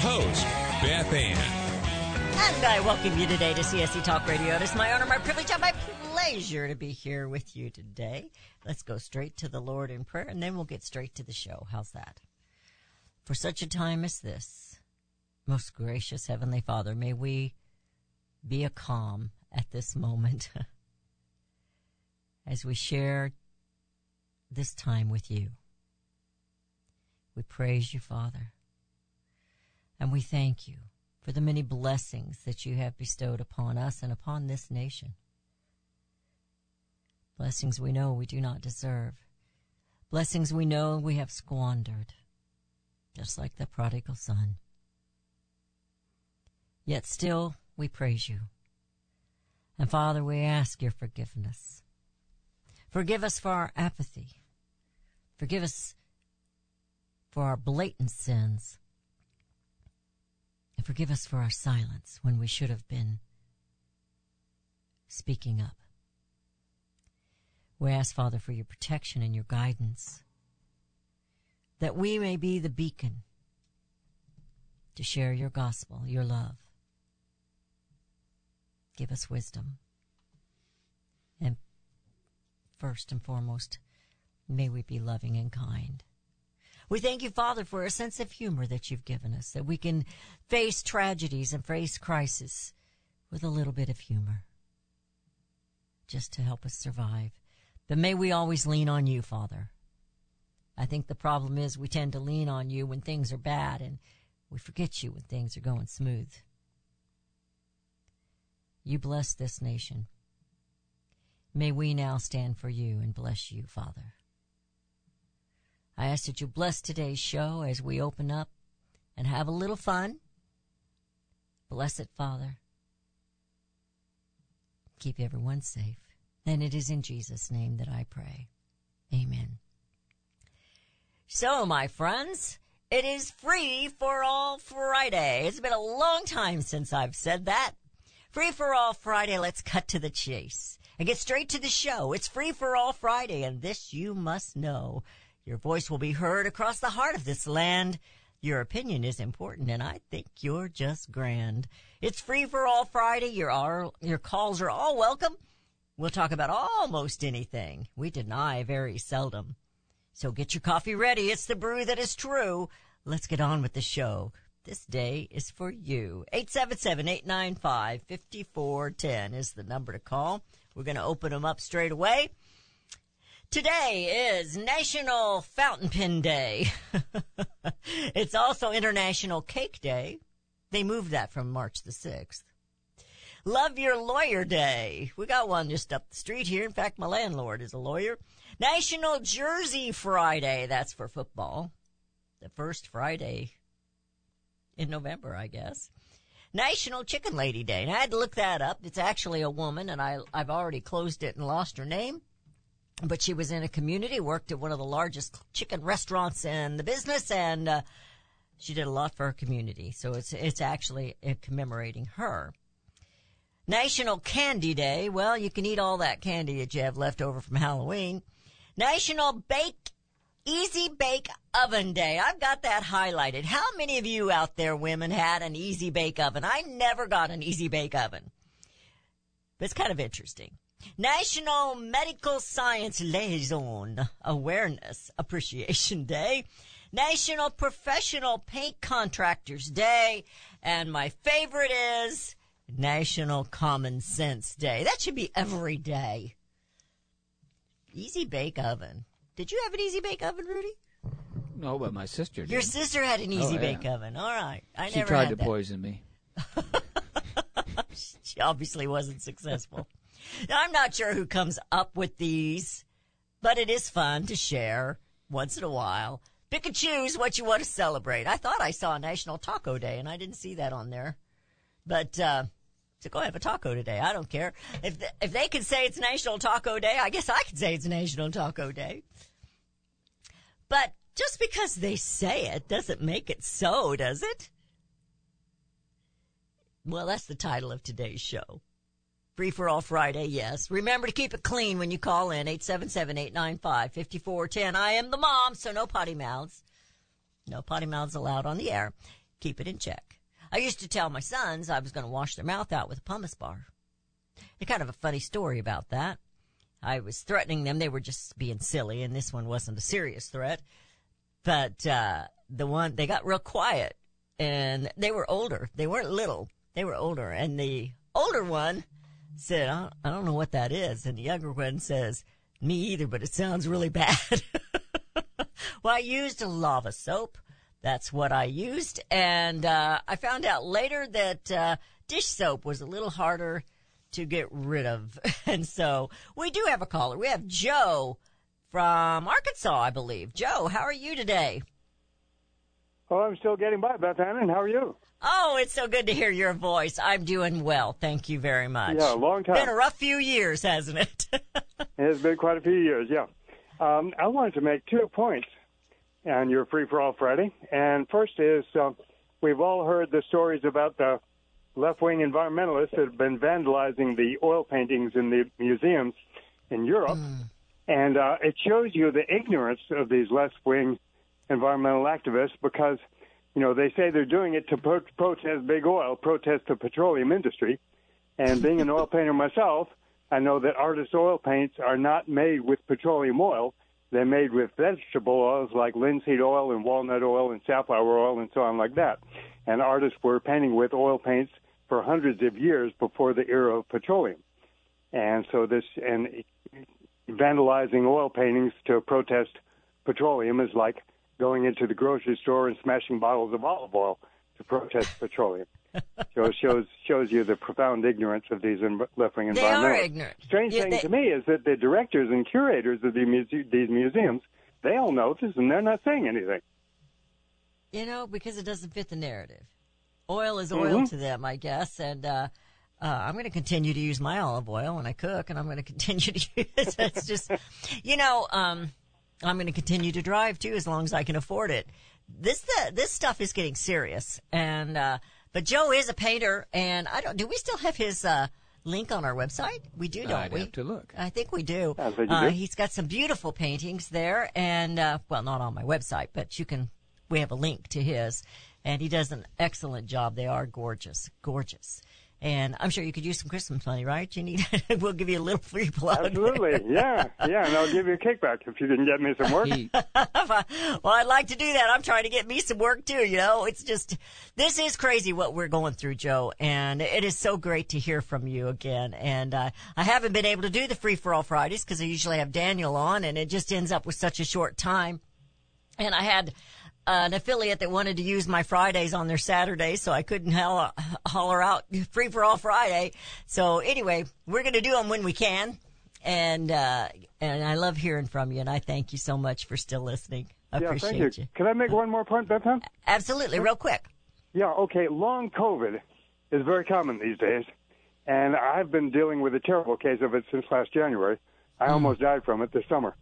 host, Beth Ann. And I welcome you today to CSC Talk Radio. It is my honor, my privilege, and my pleasure to be here with you today. Let's go straight to the Lord in prayer, and then we'll get straight to the show. How's that? For such a time as this, most gracious Heavenly Father, may we be a calm at this moment as we share this time with you. We praise you, Father, and we thank you for the many blessings that you have bestowed upon us and upon this nation. Blessings we know we do not deserve. Blessings we know we have squandered, just like the prodigal son. Yet still we praise you. And Father, we ask your forgiveness. Forgive us for our apathy. Forgive us for our blatant sins. Forgive us for our silence when we should have been speaking up. We ask, Father, for your protection and your guidance, that we may be the beacon to share your gospel, your love. Give us wisdom. And first and foremost, may we be loving and kind. We thank you, Father, for a sense of humor that you've given us, that we can face tragedies and face crisis with a little bit of humor, just to help us survive. But may we always lean on you, Father. I think the problem is we tend to lean on you when things are bad and we forget you when things are going smooth. You bless this nation. May we now stand for you and bless you, Father. I ask that you bless today's show as we open up and have a little fun. Bless it, Father. Keep everyone safe. And it is in Jesus' name that I pray. Amen. So, my friends, it is free for all Friday. It's been a long time since I've said that. Free for all Friday. Let's cut to the chase and get straight to the show. It's free for all Friday, and this you must know. Your voice will be heard across the heart of this land. Your opinion is important, and I think you're just grand. It's free for all Friday. Your your calls are all welcome. We'll talk about almost anything. We deny very seldom. So get your coffee ready. It's the brew that is true. Let's get on with the show. This day is for you. 877-895-5410 is the number to call. We're going to open them up straight away. Today is National Fountain Pen Day. it's also International Cake Day. They moved that from March the 6th. Love Your Lawyer Day. We got one just up the street here. In fact, my landlord is a lawyer. National Jersey Friday. That's for football. The first Friday in November, I guess. National Chicken Lady Day. And I had to look that up. It's actually a woman and I, I've already closed it and lost her name. But she was in a community, worked at one of the largest chicken restaurants in the business and, uh, she did a lot for her community. So it's, it's actually uh, commemorating her. National Candy Day. Well, you can eat all that candy that you have left over from Halloween. National Bake Easy Bake Oven Day. I've got that highlighted. How many of you out there women had an Easy Bake Oven? I never got an Easy Bake Oven. But it's kind of interesting. National Medical Science Liaison Awareness Appreciation Day. National Professional Paint Contractors Day. And my favorite is National Common Sense Day. That should be every day. Easy Bake Oven. Did you have an Easy Bake Oven, Rudy? No, but my sister did. Your sister had an oh, Easy Oh, yeah. Bake Oven. All right. I she never tried to that. poison me. she obviously wasn't successful. Now, I'm not sure who comes up with these, but it is fun to share once in a while. Pick and choose what you want to celebrate. I thought I saw National Taco Day and I didn't see that on there. But, uh, so go have a taco today. I don't care. If, th- if they can say it's National Taco Day, I guess I can say it's National Taco Day. But just because they say it doesn't make it so, does it? Well, that's the title of today's show. Free for all Friday, yes. Remember to keep it clean when you call in 877-895-5410. I am the mom, so no potty mouths. No potty mouths allowed on the air. Keep it in check. I used to tell my sons I was going to wash their mouth out with a pumice bar. It's kind of a funny story about that. I was threatening them. They were just being silly, and this one wasn't a serious threat. But uh, the one they got real quiet, and they were older. They weren't little. They were older, and the older one said, "I don't, know what that is," and the younger one says, "Me either, but it sounds really bad." well, I used a lava soap. That's what I used, and uh, I found out later that uh, dish soap was a little harder to get rid of, and so we do have a caller. We have Joe from Arkansas, I believe. Joe, how are you today? Oh, I'm still getting by, Beth Ann. How are you? Oh, it's so good to hear your voice. I'm doing well. Thank you very much. Yeah, a long time. Been a rough few years, hasn't it? It's been quite a few years, yeah. Um, I wanted to make two points on your Free for All Friday. And first is uh, we've all heard the stories about the left wing environmentalists that have been vandalizing the oil paintings in the museums in Europe. And uh, it shows you the ignorance of these left wing environmental activists because, you know, they say they're doing it to pro- protest big oil, protest the petroleum industry. And being an oil painter myself, I know that artist oil paints are not made with petroleum oil. They're made with vegetable oils like linseed oil and walnut oil and safflower oil and so on like that. And artists were painting with oil paints for hundreds of years before the era of petroleum. And so this and vandalizing oil paintings to protest petroleum is like going into the grocery store and smashing bottles of olive oil to protest petroleum. So it shows shows you the profound ignorance of these left wing environmentalists. They are ignorant. Strange Yeah, thing they- to me is that the directors and curators of the muse- these museums they all know this and they're not saying anything. you know, because it doesn't fit the narrative. Oil is oil to them, I guess, and uh, uh, I'm going to continue to use my olive oil when I cook, and I'm going to continue to use. It's just, you know, um, I'm going to continue to drive too as long as I can afford it. This the, this stuff is getting serious, and uh, but Joe is a painter, and I don't. Do we still have his uh, link on our website? We do, don't I'd we? have to look. I think we do. I think you Uh, do. he's got some beautiful paintings there, and uh, well, not on my website, but you can. We have a link to his, and he does an excellent job. They are gorgeous, gorgeous, and I'm sure you could use some Christmas money, right? You need. we'll give you a little free plug. Absolutely, yeah, yeah, and I'll give you a kickback if you can get me some work. Well, I'd like to do that. I'm trying to get me some work too. You know, it's just this is crazy what we're going through, Joe, and it is so great to hear from you again. And uh, I haven't been able to do the free for all Fridays because I usually have Daniel on, and it just ends up with such a short time. And I had an affiliate that wanted to use my Fridays on their Saturdays, so I couldn't holler, holler out free for all Friday. So anyway, we're going to do them when we can. And, uh, and I love hearing from you and I thank you so much for still listening. I yeah, appreciate thank you. you. Can I make one more point, Beth Absolutely. Real quick. Yeah, okay. Long COVID is very common these days, and I've been dealing with a terrible case of it since last January. I almost died from it this summer.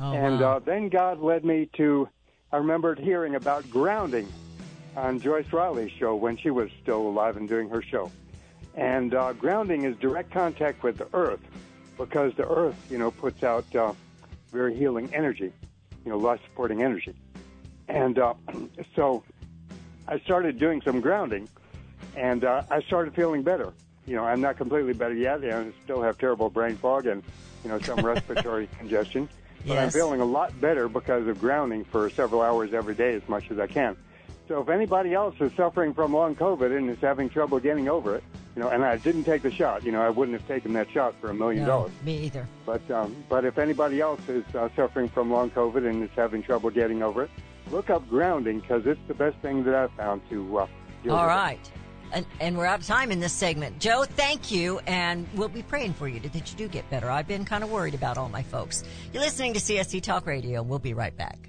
Oh, and wow. uh, then God led me to, I remembered hearing about grounding on Joyce Riley's show when she was still alive and doing her show. And uh, grounding is direct contact with the earth because the earth, you know, puts out uh, very healing energy, you know, life supporting energy. And uh, so I started doing some grounding and uh, I started feeling better. You know, I'm not completely better yet. Know, I still have terrible brain fog and, you know, some respiratory congestion. But I'm feeling a lot better because of grounding for several hours every day as much as I can. So if anybody else is suffering from long COVID and is having trouble getting over it, you know, and I didn't take the shot, you know, I wouldn't have taken that shot for a million No, dollars. me either. But um, but if anybody else is uh, suffering from long COVID and is having trouble getting over it, look up grounding because it's the best thing that I've found to uh, All with it. And, and we're out of time in this segment. Joe, thank you, and we'll be praying for you that you do get better. I've been kind of worried about all my folks. You're listening to CSC Talk Radio. We'll be right back.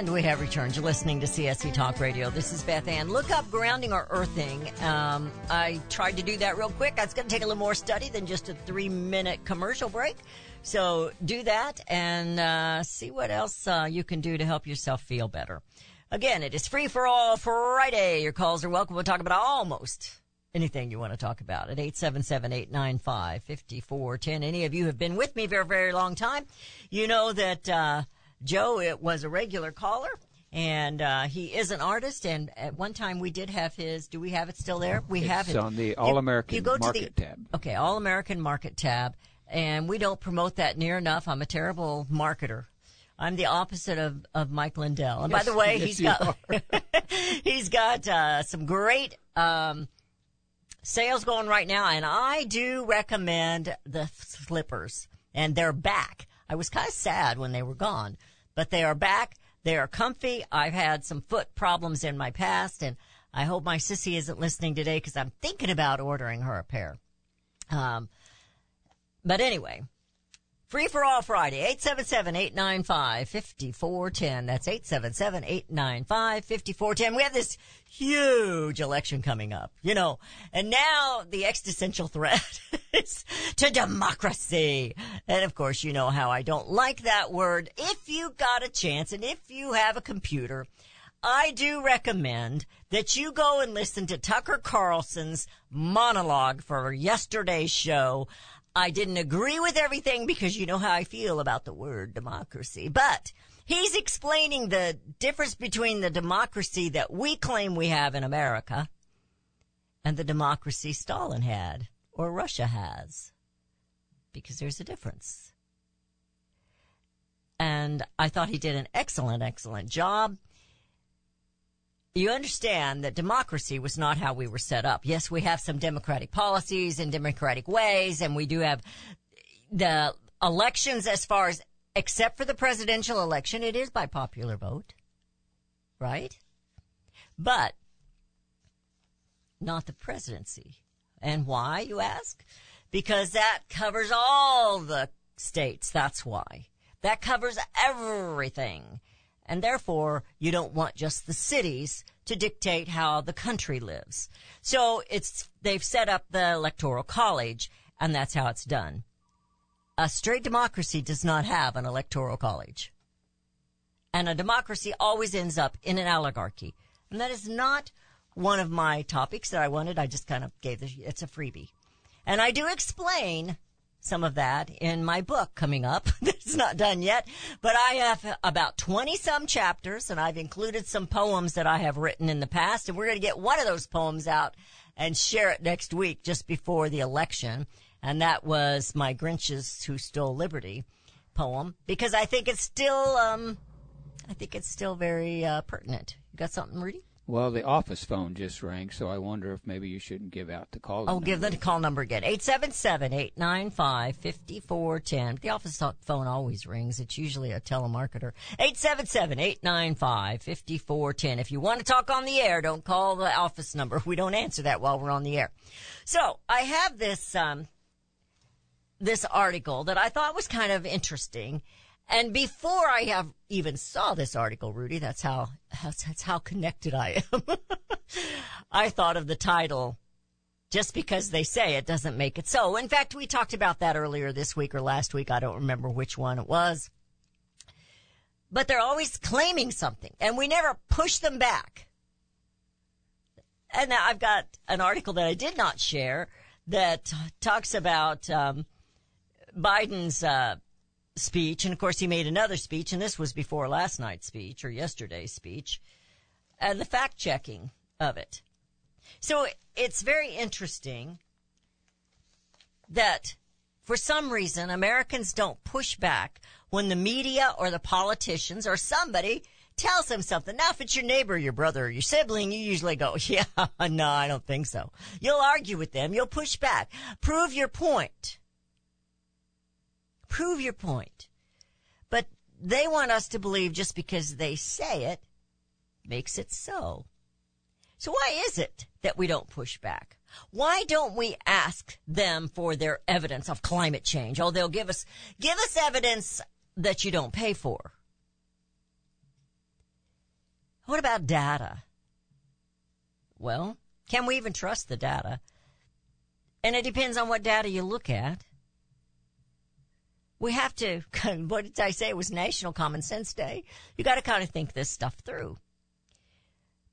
And we have returned. You're listening to CSC Talk Radio. This is Beth Ann. Look up grounding or earthing. Um, I tried to do that real quick. It's going to take a little more study than just a three minute commercial break. So do that and uh, see what else uh, you can do to help yourself feel better. Again, it is free for all Friday. Your calls are welcome. We'll talk about almost anything you want to talk about at 877-895-5410. Any of you have been with me for a very long time. You know that, uh, Joe it was a regular caller and, uh, he is an artist. And at one time we did have his, do we have it still there? We have it. on the All American you go to Market the, tab. Okay. All American Market tab. And we don't promote that near enough. I'm a terrible marketer. I'm the opposite of, of Mike Lindell. And by the way, yes, he's got, he's got, uh, some great, um, sales going right now, and I do recommend the slippers, and they're back. I was kind of sad when they were gone, but they are back. They are comfy. I've had some foot problems in my past, and I hope my sissy isn't listening today because I'm thinking about ordering her a pair. Um, but anyway, Free for all Friday, 877-895-5410. That's 877-895-5410. We have this huge election coming up, you know, and now the existential threat is to democracy. And of course, you know how I don't like that word. If you got a chance and if you have a computer, I do recommend that you go and listen to Tucker Carlson's monologue for yesterday's show. I didn't agree with everything because you know how I feel about the word democracy, but he's explaining the difference between the democracy that we claim we have in America and the democracy Stalin had or Russia has. because there's a difference. And I thought he did an excellent, excellent job. You understand that democracy was not how we were set up. Yes, we have some democratic policies and democratic ways, and we do have the elections as far as, except for the presidential election, it is by popular vote. Right? But not the presidency. And why, you ask? Because that covers all the states. That's why. That covers everything. And therefore, you don't want just the cities to dictate how the country lives. So it's, they've set up the electoral college and that's how it's done. A straight democracy does not have an electoral college. And a democracy always ends up in an oligarchy. And that is not one of my topics that I wanted. I just kind of gave the, it's a freebie. And I do explain some of that in my book coming up. it's not done yet, but I have about 20 some chapters and I've included some poems that I have written in the past and we're going to get one of those poems out and share it next week just before the election. And that was my Grinches Who Stole Liberty poem because I think it's still, um, I think it's still very uh, pertinent. You got something, Rudy? Well, the office phone just rang, so I wonder if maybe you shouldn't give out the call. Oh, give the call number again. 877-895-5410. The office phone always rings. It's usually a telemarketer. 877-895-5410. If you want to talk on the air, don't call the office number. We don't answer that while we're on the air. So, I have this, um, this article that I thought was kind of interesting. And before I have even saw this article, Rudy, that's how, that's, that's how connected I am. I thought of the title, just because they say it doesn't make it so. In fact, we talked about that earlier this week or last week. I don't remember which one it was. But they're always claiming something and we never push them back. And I've got an article that I did not share that talks about, um, Biden's, uh, speech. And of course, he made another speech, and this was before last night's speech or yesterday's speech, and the fact checking of it. So it's very interesting that for some reason Americans don't push back when the media or the politicians or somebody tells them something. Now, if it's your neighbor, your brother, or your sibling, you usually go, yeah, no, I don't think so. You'll argue with them. You'll push back. Prove your point. Prove your point. But they want us to believe just because they say it makes it so. So why is it that we don't push back? Why don't we ask them for their evidence of climate change? Oh, they'll give us, give us evidence that you don't pay for. What about data? Well, can we even trust the data? And it depends on what data you look at. We have to, what did I say? It was National Common Sense Day. You gotta kind of think this stuff through.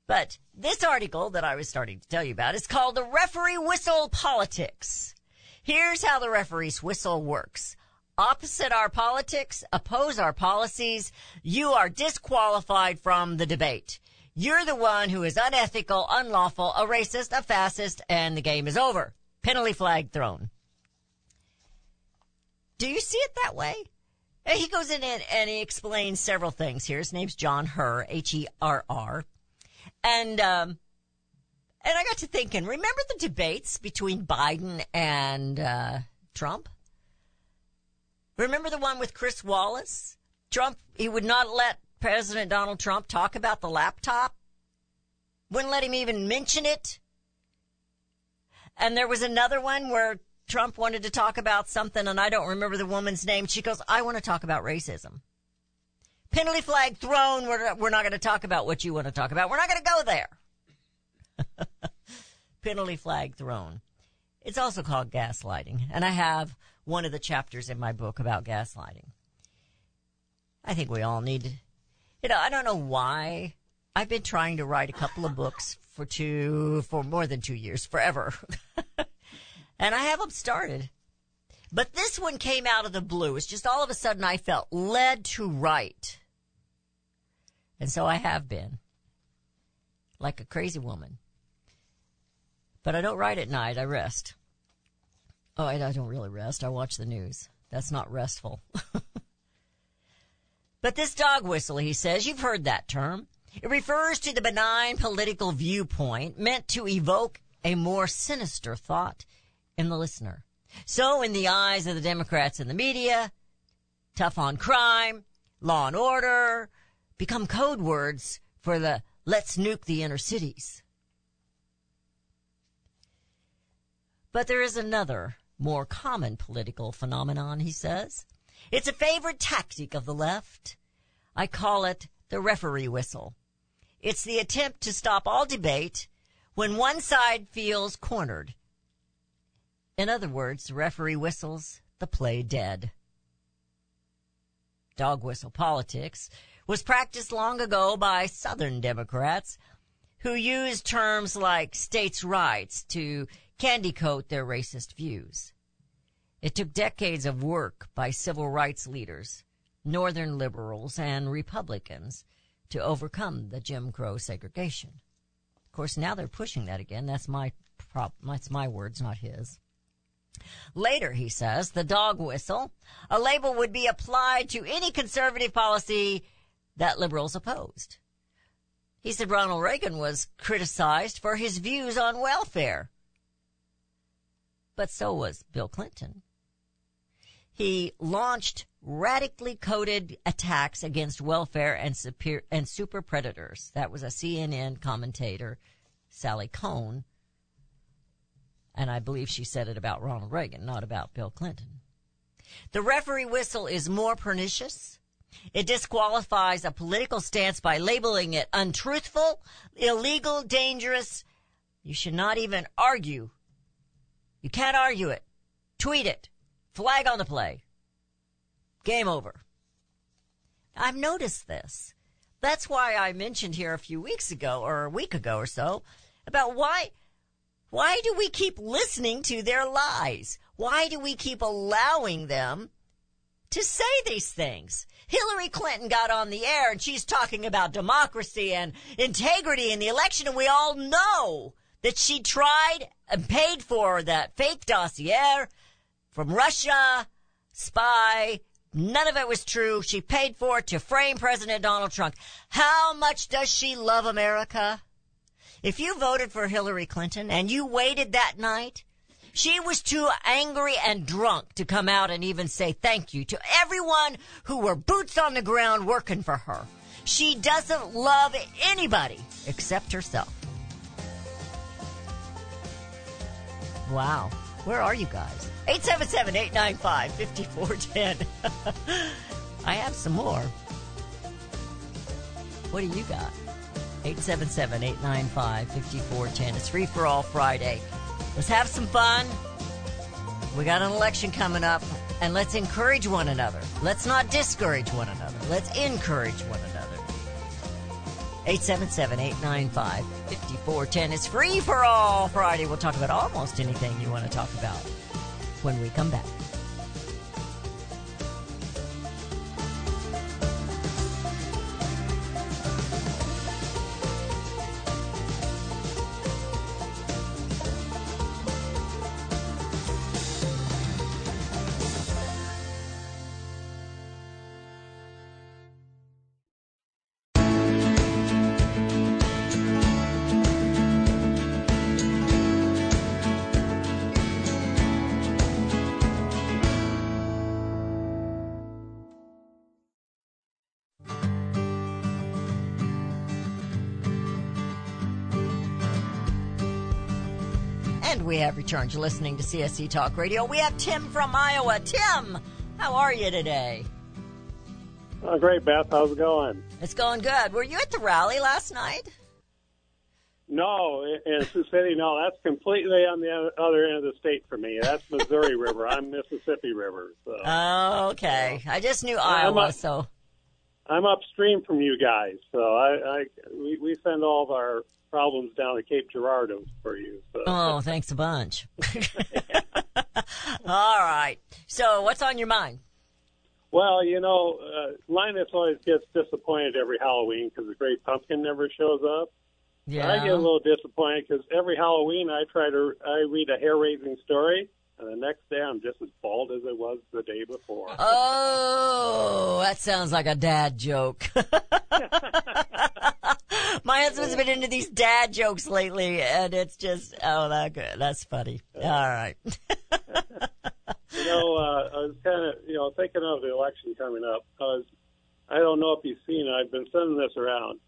But this article that I was starting to tell you about is called The Referee Whistle Politics. Here's how the referee's whistle works. Opposite our politics, oppose our policies, you are disqualified from the debate. You're the one who is unethical, unlawful, a racist, a fascist, and the game is over. Penalty flag thrown. Do you see it that way? And he goes in and, and he explains several things here. His name's John Herr, H-E-R-R. And, um, and I got to thinking, remember the debates between Biden and, uh, Trump? Remember the one with Chris Wallace? Trump, he would not let President Donald Trump talk about the laptop. Wouldn't let him even mention it. And there was another one where Trump wanted to talk about something and I don't remember the woman's name. She goes, I want to talk about racism. Penalty flag thrown. We're, we're not going to talk about what you want to talk about. We're not going to go there. Penalty flag thrown. It's also called gaslighting. And I have one of the chapters in my book about gaslighting. I think we all need, you know, I don't know why. I've been trying to write a couple of books for two, for more than two years, forever. and I have them started. But this one came out of the blue. It's just all of a sudden I felt led to write. And so I have been. Like a crazy woman. But I don't write at night, I rest. Oh, I, I don't really rest. I watch the news. That's not restful. but this dog whistle, he says, you've heard that term. It refers to the benign political viewpoint meant to evoke a more sinister thought in the listener. So, in the eyes of the Democrats and the media, tough on crime, law and order become code words for the let's nuke the inner cities. But there is another, more common political phenomenon, he says. It's a favorite tactic of the left. I call it the referee whistle. It's the attempt to stop all debate when one side feels cornered. In other words, the referee whistles the play dead. Dog whistle politics was practiced long ago by Southern Democrats who used terms like states' rights to candy coat their racist views. It took decades of work by civil rights leaders, Northern liberals, and Republicans to overcome the Jim Crow segregation. Of course, now they're pushing that again. That's my prop, that's my words, not his. Later, he says, the dog whistle, a label would be applied to any conservative policy that liberals opposed. He said Ronald Reagan was criticized for his views on welfare. But so was Bill Clinton. He launched radically coded attacks against welfare and super, and super predators. That was a CNN commentator, Sally Kohn. And I believe she said it about Ronald Reagan, not about Bill Clinton. The referee whistle is more pernicious. It disqualifies a political stance by labeling it untruthful, illegal, dangerous. You should not even argue. You can't argue it. Tweet it. Flag on the play. Game over. I've noticed this. That's why I mentioned here a few weeks ago or a week ago or so about why why do we keep listening to their lies? Why do we keep allowing them to say these things? Hillary Clinton got on the air and she's talking about democracy and integrity in the election and we all know that she tried and paid for that fake dossier from Russia, spy. None of it was true. She paid for it to frame President Donald Trump. How much does she love America? If you voted for Hillary Clinton and you waited that night, she was too angry and drunk to come out and even say thank you to everyone who were boots on the ground working for her. She doesn't love anybody except herself. Wow. Where are you guys? 877-895-5410. I have some more. What do you got? 877-895-5410. It's free for all Friday. Let's have some fun. We got an election coming up and let's encourage one another. Let's not discourage one another. Let's encourage one another. 877-895-5410. It's free for all Friday. We'll talk about almost anything you want to talk about when we come back. Have returned. You're listening to CSC Talk Radio. We have Tim from Iowa. Tim, how are you today? Oh, great, Beth. How's it going? It's going good. Were you at the rally last night? No, in Sioux City, no. That's completely on the other end of the state for me. That's Missouri River. I'm Mississippi River. So Oh, okay. I just knew Iowa, a- so I'm upstream from you guys. So I, I we, we send all of our problems down to Cape Girardeau for you. So. oh, thanks a bunch. All right. So, what's on your mind? Well, you know, uh, Linus always gets disappointed every Halloween because the Great Pumpkin never shows up. Yeah. I get a little disappointed because every Halloween I try to I read a hair raising story, and the next day I'm just as bald as I was the day before. Oh, that sounds like a dad joke. My husband's been into these dad jokes lately, and it's just oh, that good. That's funny. All right. You know, uh, I was kind of, you know, thinking of the election coming up. I was, I don't know if you've seen it. I've been sending this around.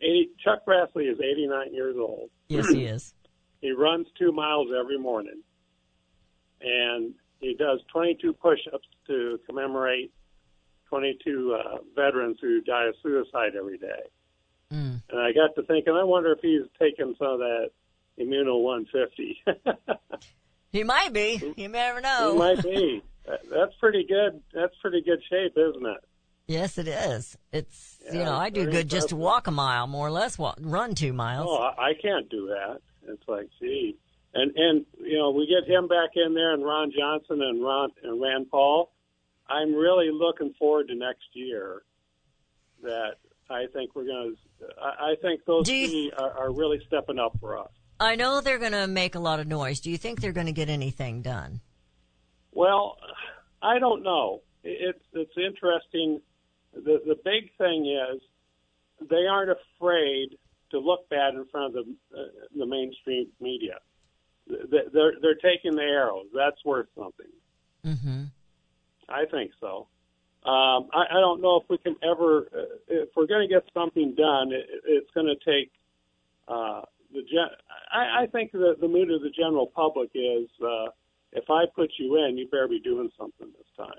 80, Chuck Grassley is 89 years old. yes, he is. He runs two miles every morning, and he does 22 push-ups to commemorate 22 uh, veterans who die of suicide every day. Mm. And I got to thinking, I wonder if he's taking some of that Immuno 150. He might be. You never know. He might be. That's pretty good. That's pretty good shape, isn't it? Yes, it is. It's you know I do good just to walk a mile, more or less. Walk, run two miles. Oh, I can't do that. It's like, gee, and and you know, we get him back in there, and Ron Johnson and Ron and Rand Paul. I'm really looking forward to next year. That I think we're going to. I think those you- three are, are really stepping up for us. I know they're going to make a lot of noise. Do you think they're going to get anything done? Well, I don't know. It's it's interesting. The the big thing is they aren't afraid to look bad in front of the uh, the mainstream media. They- They're they're taking the arrows. That's worth something. Mm-hmm. I think so. Um, I, I don't know if we can ever, uh, if we're going to get something done, it, it's going to take uh, the. Gen- I, I think the, the mood of the general public is, uh, if I put you in, you better be doing something this time.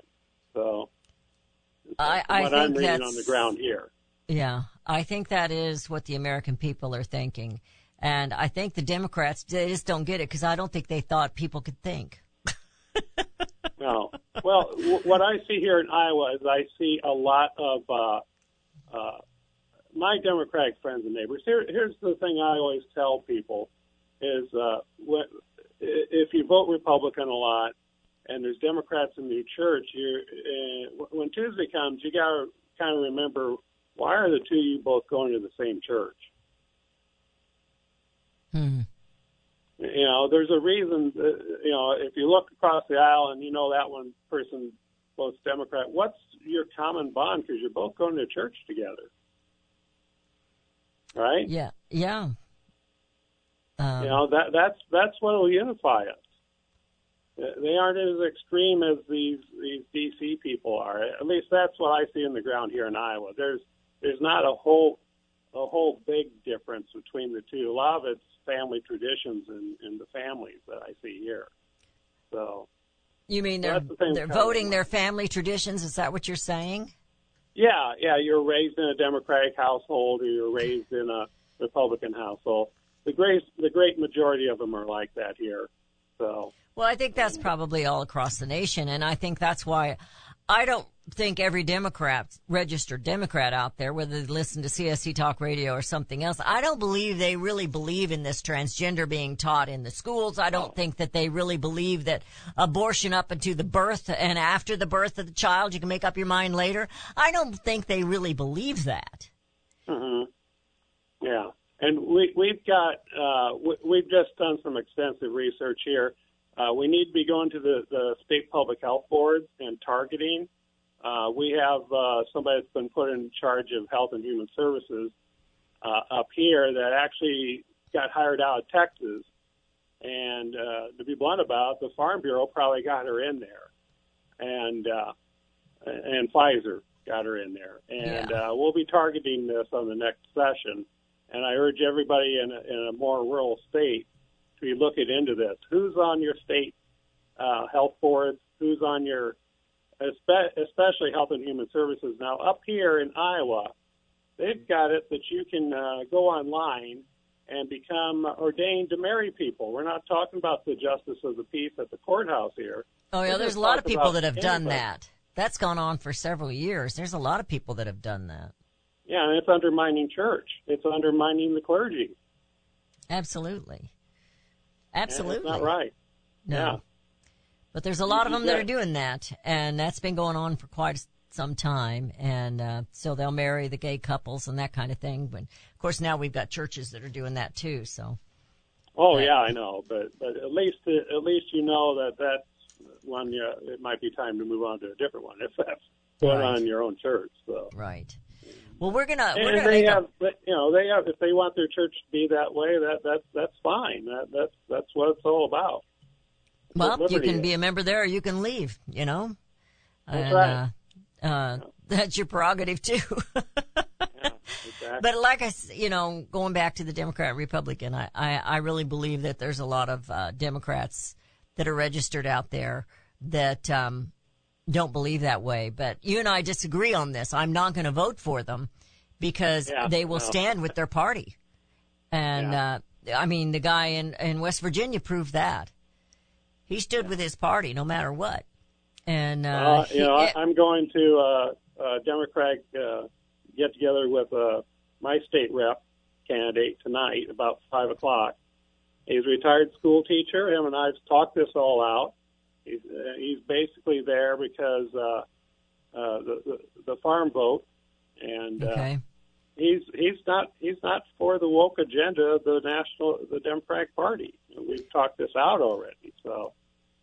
So, I, I what I'm reading on the ground here. Yeah, I think that is what the American people are thinking, and I think the Democrats they just don't get it because I don't think they thought people could think. No. Well, w- what I see here in Iowa is I see a lot of uh, uh, my Democratic friends and neighbors. Here, here's the thing I always tell people: is uh, what, if you vote Republican a lot and there's Democrats in your church, you're uh, when Tuesday comes, you got to kind of remember why are the two of you both going to the same church? Hmm. You know, there's a reason. Uh, you know, if you look across the aisle and you know that one person votes Democrat, what's your common bond? Because you're both going to church together, right? Yeah, yeah. Um, You know that that's that's what will unify us. Uh, They aren't as extreme as these these DC people are. At least that's what I see in the ground here in Iowa. There's there's not a whole a whole big difference between the two. A lot of it's family traditions and, and the families that I see here. So you mean they're the they're voting their family traditions? Is that what you're saying? yeah, yeah, you're raised in a Democratic household or you're raised in a Republican household. The great the great majority of them are like that here. So Well, I think that's probably all across the nation, and I think that's why I don't think every Democrat, registered Democrat out there, whether they listen to CSC Talk Radio or something else, I don't believe they really believe in this transgender being taught in the schools. I don't think that they really believe that abortion up until the birth and after the birth of the child, you can make up your mind later. I don't think they really believe that. hmm Yeah, and we we've got uh, we, we've just done some extensive research here. Uh, we need to be going to the, the state public health boards and targeting. Uh, we have uh, somebody that's been put in charge of health and human services uh, up here that actually got hired out of Texas. And uh, to be blunt about it, the Farm Bureau probably got her in there, and uh, and Pfizer got her in there, and Yeah. uh, we'll be targeting this on the next session. And I urge everybody in a, in a more rural state to be looking into this. Who's on your state uh, health boards? Who's on your, especially Health and Human Services? Now, up here in Iowa, they've got it that you can uh, go online and become ordained to marry people. We're not talking about the justice of the peace at the courthouse here. Oh, yeah, We're there's a lot of people that have done that. That's gone on for several years. There's a lot of people that have done that. Yeah, and it's undermining church. It's undermining the clergy. Absolutely. Absolutely. Not right. No. Yeah. But there's a lot of them that are doing that, and that's been going on for quite some time. And uh, so they'll marry the gay couples and that kind of thing. But of course, now we've got churches that are doing that too. So Oh Yeah. yeah, I know, but but at least at least you know that that's one, you, it might be time to move on to a different one if that's going Right. on in your own church. So. Right. Well, we're gonna we're and gonna they a- have, but, you know, they have. If they want their church to be that way, that that's that's fine. That that's that's what it's all about. well, you can is. be a member there, or you can leave. You know. That's And, right. Uh, uh, that's your prerogative too. Yeah, exactly. But like I, you know, going back to the Democrat Republican, I, I, I really believe that there's a lot of uh, Democrats that are registered out there that um, don't believe that way. But you and I disagree on this. I'm not going to vote for them because Yeah, they will no. stand with their party. And uh, I mean, the guy in in West Virginia proved that. He stood with his party no matter what. And uh, Uh, he- you know, it- I, I'm going to uh, uh, Democratic uh, get together with uh, my state rep candidate tonight about five o'clock. He's a retired school teacher. Him and I've talked this all out. He's uh, he's basically there because uh, uh, the, the the farm vote, and uh, he's he's not he's not for the woke agenda of the national the Democratic Party. We've talked this out already. So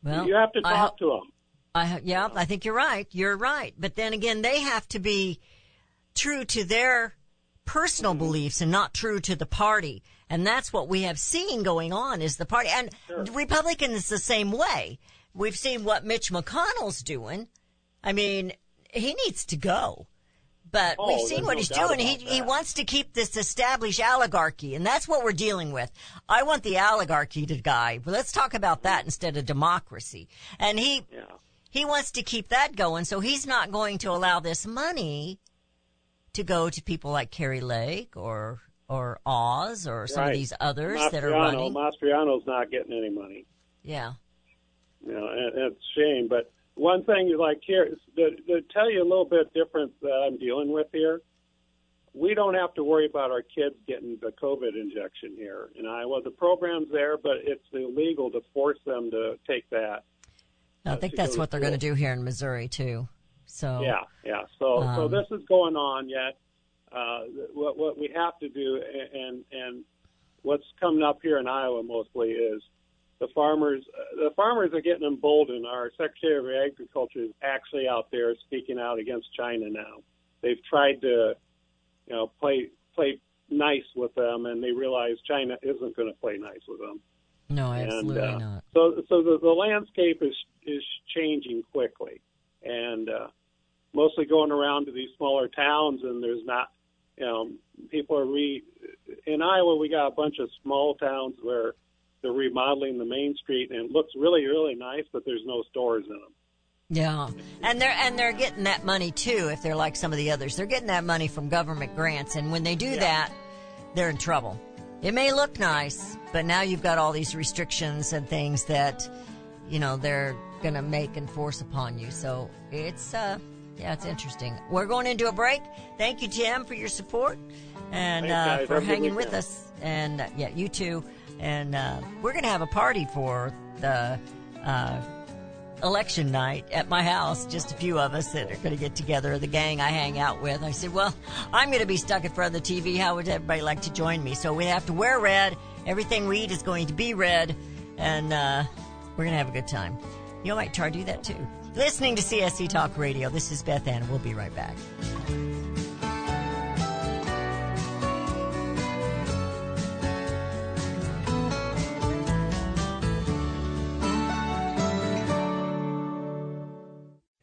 Well, you have to talk hope- to him. I yeah, I think you're right. You're right. But then again, they have to be true to their personal beliefs and not true to the party. And that's what we have seen going on is the party and Republicans the same way. We've seen what Mitch McConnell's doing. I mean, he needs to go. But Oh, we've seen what no he's doing. He about he wants to keep this established oligarchy, and that's what we're dealing with. I want the oligarchy to die. But let's talk about that instead of democracy. And he Yeah. he wants to keep that going, so he's not going to allow this money to go to people like Kari Lake or or Oz or some of these others that are Mastriano- running. Mastriano's not getting any money. Yeah. You know, and, and it's a shame. But one thing you like here is to, to tell you a little bit different that I'm dealing with here. We don't have to worry about our kids getting the COVID injection here in Iowa. The program's there, but it's illegal to force them to take that. I think that's what they're going to do here in Missouri too. So Yeah, yeah. So so Um, this is going on yet. Uh, what what we have to do, and and what's coming up here in Iowa mostly is the farmers. The farmers are getting emboldened. Our Secretary of Agriculture is actually out there speaking out against China now. They've tried to, you know, play play nice with them, and they realize China isn't going to play nice with them. no, absolutely and, uh, not. So, so the, the landscape is is changing quickly, and uh, mostly going around to these smaller towns, and there's not, you know, people are re. In Iowa, we got a bunch of small towns where they're remodeling the main street, and it looks really, really nice, but there's no stores in them. Yeah, and they're and they're getting that money too. If they're like some of the others, they're getting that money from government grants, and when they do that, they're in trouble. It may look nice, but now you've got all these restrictions and things that, you know, they're going to make and force upon you. So it's uh, yeah, it's interesting. We're going into a break. Thank you, Tim, for your support and Thanks, uh, for Have hanging with us. And uh, yeah, you too. And uh, we're going to have a party for the. Uh, election night at my house, just a few of us that are going to get together, the gang I hang out with. I said, well, I'm going to be stuck in front of the TV. How would everybody like to join me? So we have to wear red. Everything we eat is going to be red. And, uh, we're going to have a good time. You might try to do that too. Listening to CSC Talk Radio. This is Beth Ann. We'll be right back.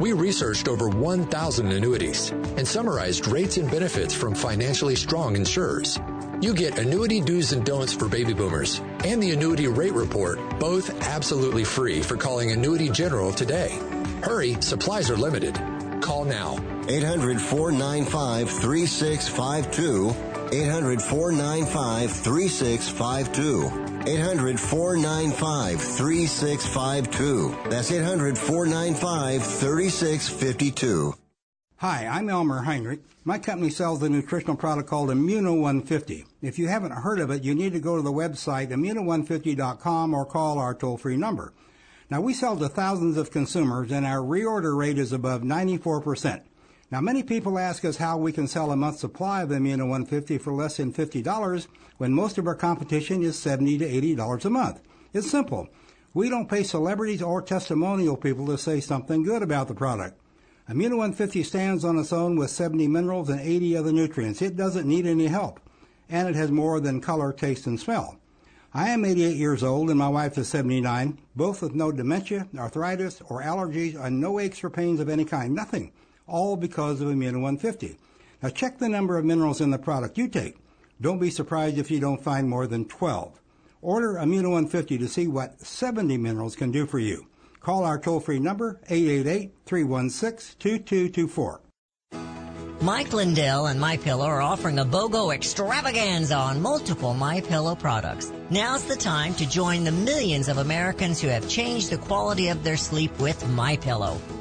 We researched over 1,000 annuities and summarized rates and benefits from financially strong insurers. You get annuity do's and don'ts for baby boomers and the annuity rate report, both absolutely free for calling Annuity General today. Hurry, supplies are limited. Call now. 800 495 3652. 800 495 3652. 800 495 3652. That's 800 495 3652. Hi, I'm Elmer Heinrich. My company sells a nutritional product called Immuno 150. If you haven't heard of it, you need to go to the website immuno150.com or call our toll-free number. Now, we sell to thousands of consumers and our reorder rate is above 94%. Now, many people ask us how we can sell a month's supply of Immuno 150 for less than $50 when most of our competition is 70 to $80 a month. It's simple. We don't pay celebrities or testimonial people to say something good about the product. Immuno 150 stands on its own with 70 minerals and 80 other nutrients. It doesn't need any help. And it has more than color, taste, and smell. I am 88 years old and my wife is 79, both with no dementia, arthritis, or allergies, and no aches or pains of any kind. Nothing. All because of Immuno 150. Now check the number of minerals in the product you take. Don't be surprised if you don't find more than 12. Order Immuno 150 to see what 70 minerals can do for you. Call our toll-free number 888-316-2224. Mike Lindell and My Pillow are offering a BOGO extravaganza on multiple My Pillow products. Now's the time to join the millions of Americans who have changed the quality of their sleep with My Pillow.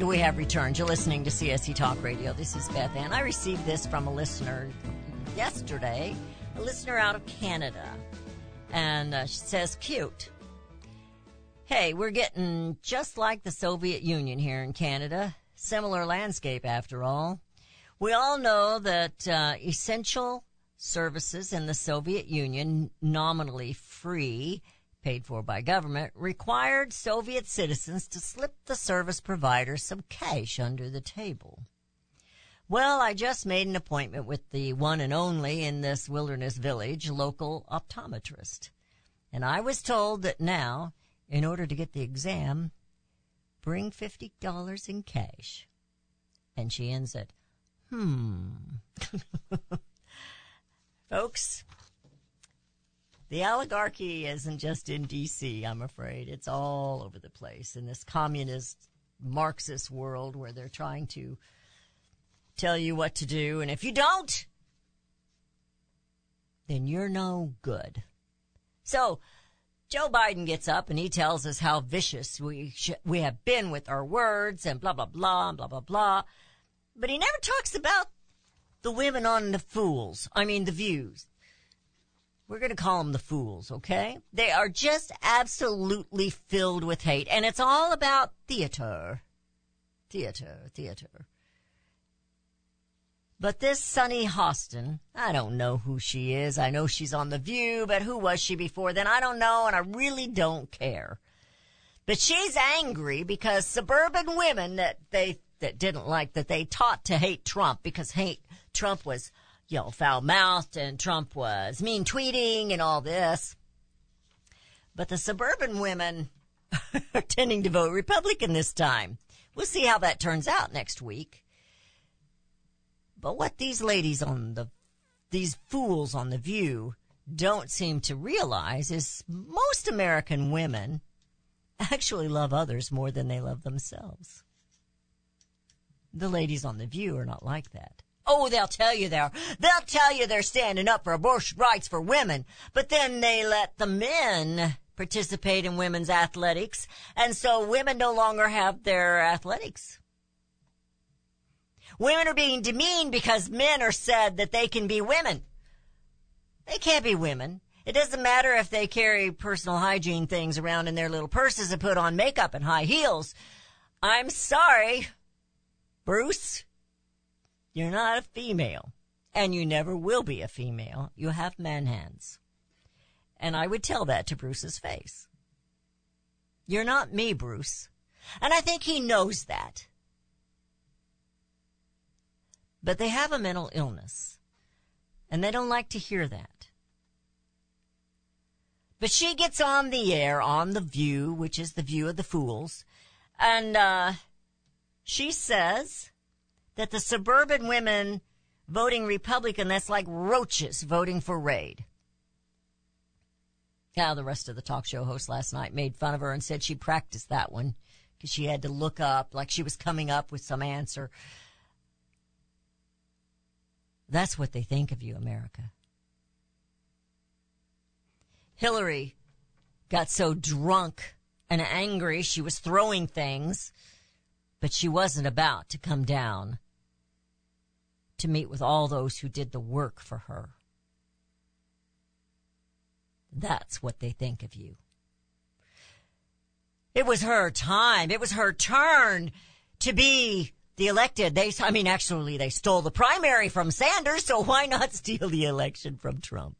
And we have returned. You're listening to CSC Talk Radio. This is Beth Ann. I received this from a listener yesterday, a listener out of Canada. And uh, she says, cute. Hey, we're getting just like the Soviet Union here in Canada. Similar landscape, after all. We all know that uh, essential services in the Soviet Union, nominally free, paid for by government, required Soviet citizens to slip the service provider some cash under the table. Well, I just made an appointment with the one and only in this wilderness village local optometrist. And I was told that now, in order to get the exam, bring $50 in cash. And she ends it, hmm. Folks, the oligarchy isn't just in DC, I'm afraid. It's all over the place in this communist Marxist world where they're trying to tell you what to do. And if you don't, then you're no good. So, Joe Biden gets up and he tells us how vicious we sh- we have been with our words and blah blah blah blah blah blah. But he never talks about the women on the fools. I mean the views. We're going to call them the fools, okay? They are just absolutely filled with hate and it's all about theater. Theater, theater. But this Sunny Hostin, I don't know who she is. I know she's on The View, but who was she before then? I don't know, and I really don't care. But she's angry because suburban women that they that didn't like that they taught to hate Trump because hate Trump was, you know, foul mouthed and Trump was mean tweeting and all this. But the suburban women are tending to vote Republican this time. We'll see how that turns out next week. But what these ladies on the, these fools on the view don't seem to realize is most American women actually love others more than they love themselves. The ladies on the view are not like that. Oh, they'll tell you they're, they'll tell you they're standing up for abortion rights for women, but then they let the men participate in women's athletics, and so women no longer have their athletics. Women are being demeaned because men are said that they can be women. They can't be women. It doesn't matter if they carry personal hygiene things around in their little purses and put on makeup and high heels. I'm sorry, Bruce. You're not a female. And you never will be a female. You have man hands. And I would tell that to Bruce's face. You're not me, Bruce. And I think he knows that. But they have a mental illness. And they don't like to hear that. But she gets on the air on The View, which is the view of the fools. And, uh, she says that the suburban women voting Republican, that's like roaches voting for Raid. Now, the rest of the talk show hosts last night made fun of her and said she practiced that one because she had to look up like she was coming up with some answer. That's what they think of you, America. Hillary got so drunk and angry she was throwing things, but she wasn't about to come down to meet with all those who did the work for her. That's what they think of you. It was her time. It was her turn to be the elected. They, I mean, actually, they stole the primary from Sanders, so why not steal the election from Trump?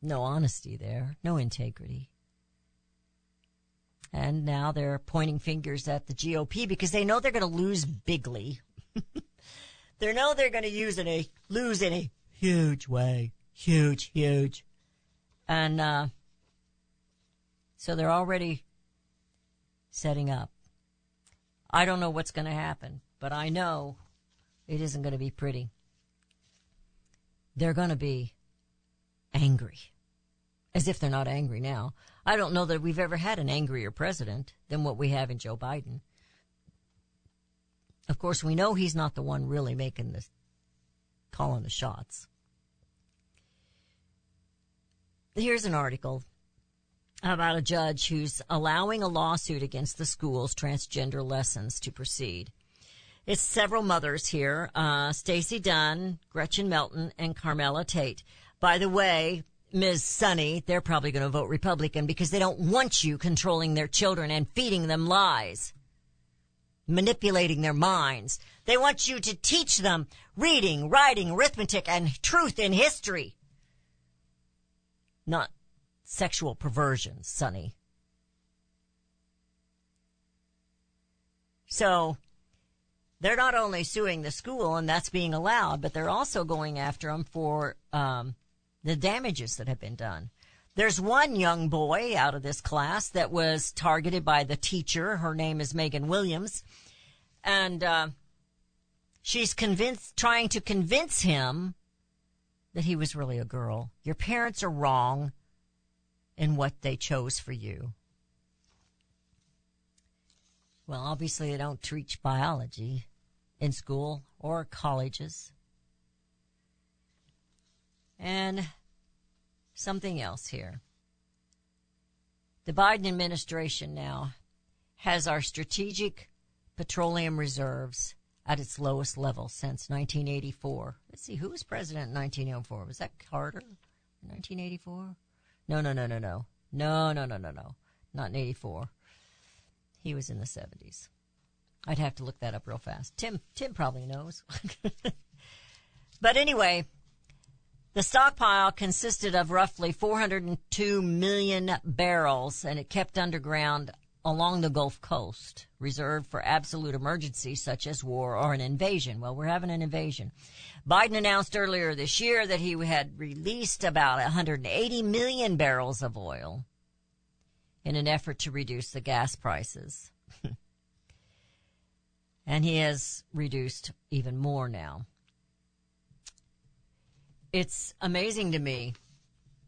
No honesty there, no integrity. And now they're pointing fingers at the GOP because they know they're going to lose bigly. they know they're going to use in a lose in a huge way, huge, huge, and uh, so they're already setting up. I don't know what's going to happen, but I know it isn't going to be pretty. They're going to be angry. As if they're not angry now. I don't know that we've ever had an angrier president than what we have in Joe Biden. Of course, we know he's not the one really making the, calling the shots. Here's an article about a judge who's allowing a lawsuit against the school's transgender lessons to proceed. It's several mothers here, uh, Stacy Dunn, Gretchen Melton, and Carmela Tate. By the way, Ms. Sunny, they're probably going to vote Republican because they don't want you controlling their children and feeding them lies, manipulating their minds. They want you to teach them reading, writing, arithmetic, and truth in history. Not sexual perversion, Sunny. So, they're not only suing the school and that's being allowed, but they're also going after them for um, the damages that have been done. There's one young boy out of this class that was targeted by the teacher. Her name is Megan Williams. And uh, she's convinced, trying to convince him that he was really a girl. Your parents are wrong in what they chose for you. Well, obviously, they don't teach biology in school or colleges. And something else here. The Biden administration now has our strategic petroleum reserves at its lowest level since 1984. Let's see, who was president in 1904? Was that Carter? 1984? No, no, no, no, no. No, no, no, no, no. Not in 84. He was in the 70s. I'd have to look that up real fast. Tim, Tim probably knows. but anyway, the stockpile consisted of roughly 402 million barrels and it kept underground along the Gulf Coast, reserved for absolute emergencies such as war or an invasion. Well, we're having an invasion. Biden announced earlier this year that he had released about 180 million barrels of oil in an effort to reduce the gas prices. and he has reduced even more now. It's amazing to me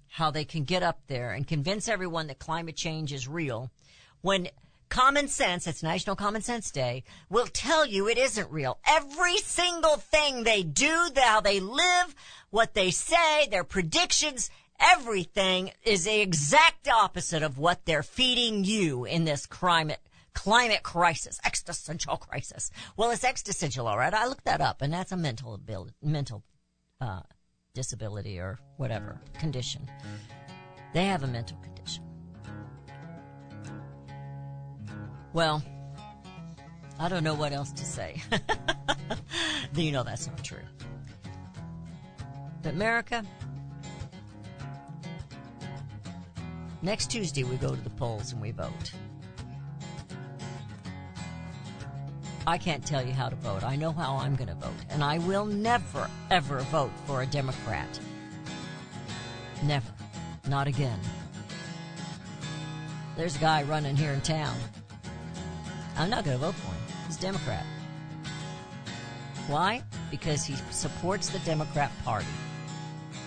how they can get up there and convince everyone that climate change is real when common sense, it's National Common Sense Day, will tell you it isn't real. Every single thing they do, how they live, what they say, their predictions, everything is the exact opposite of what they're feeding you in this climate climate crisis, existential crisis. Well, it's existential, all right. I looked that up, and that's a mental ability, mental uh, disability or whatever condition. They have a mental condition. Well, I don't know what else to say. you know that's not true. But America, next Tuesday we go to the polls and we vote. I can't tell you how to vote. I know how I'm going to vote. And I will never, ever vote for a Democrat. Never. Not again. There's a guy running here in town. I'm not going to vote for him. He's a Democrat. Why? Because he supports the Democrat Party.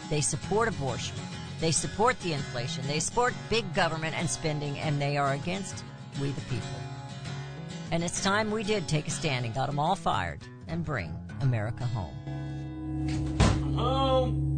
They support abortion. They support the inflation. They support big government and spending, and they are against we the people. And it's time we did take a stand and got them all fired and bring America home. Home.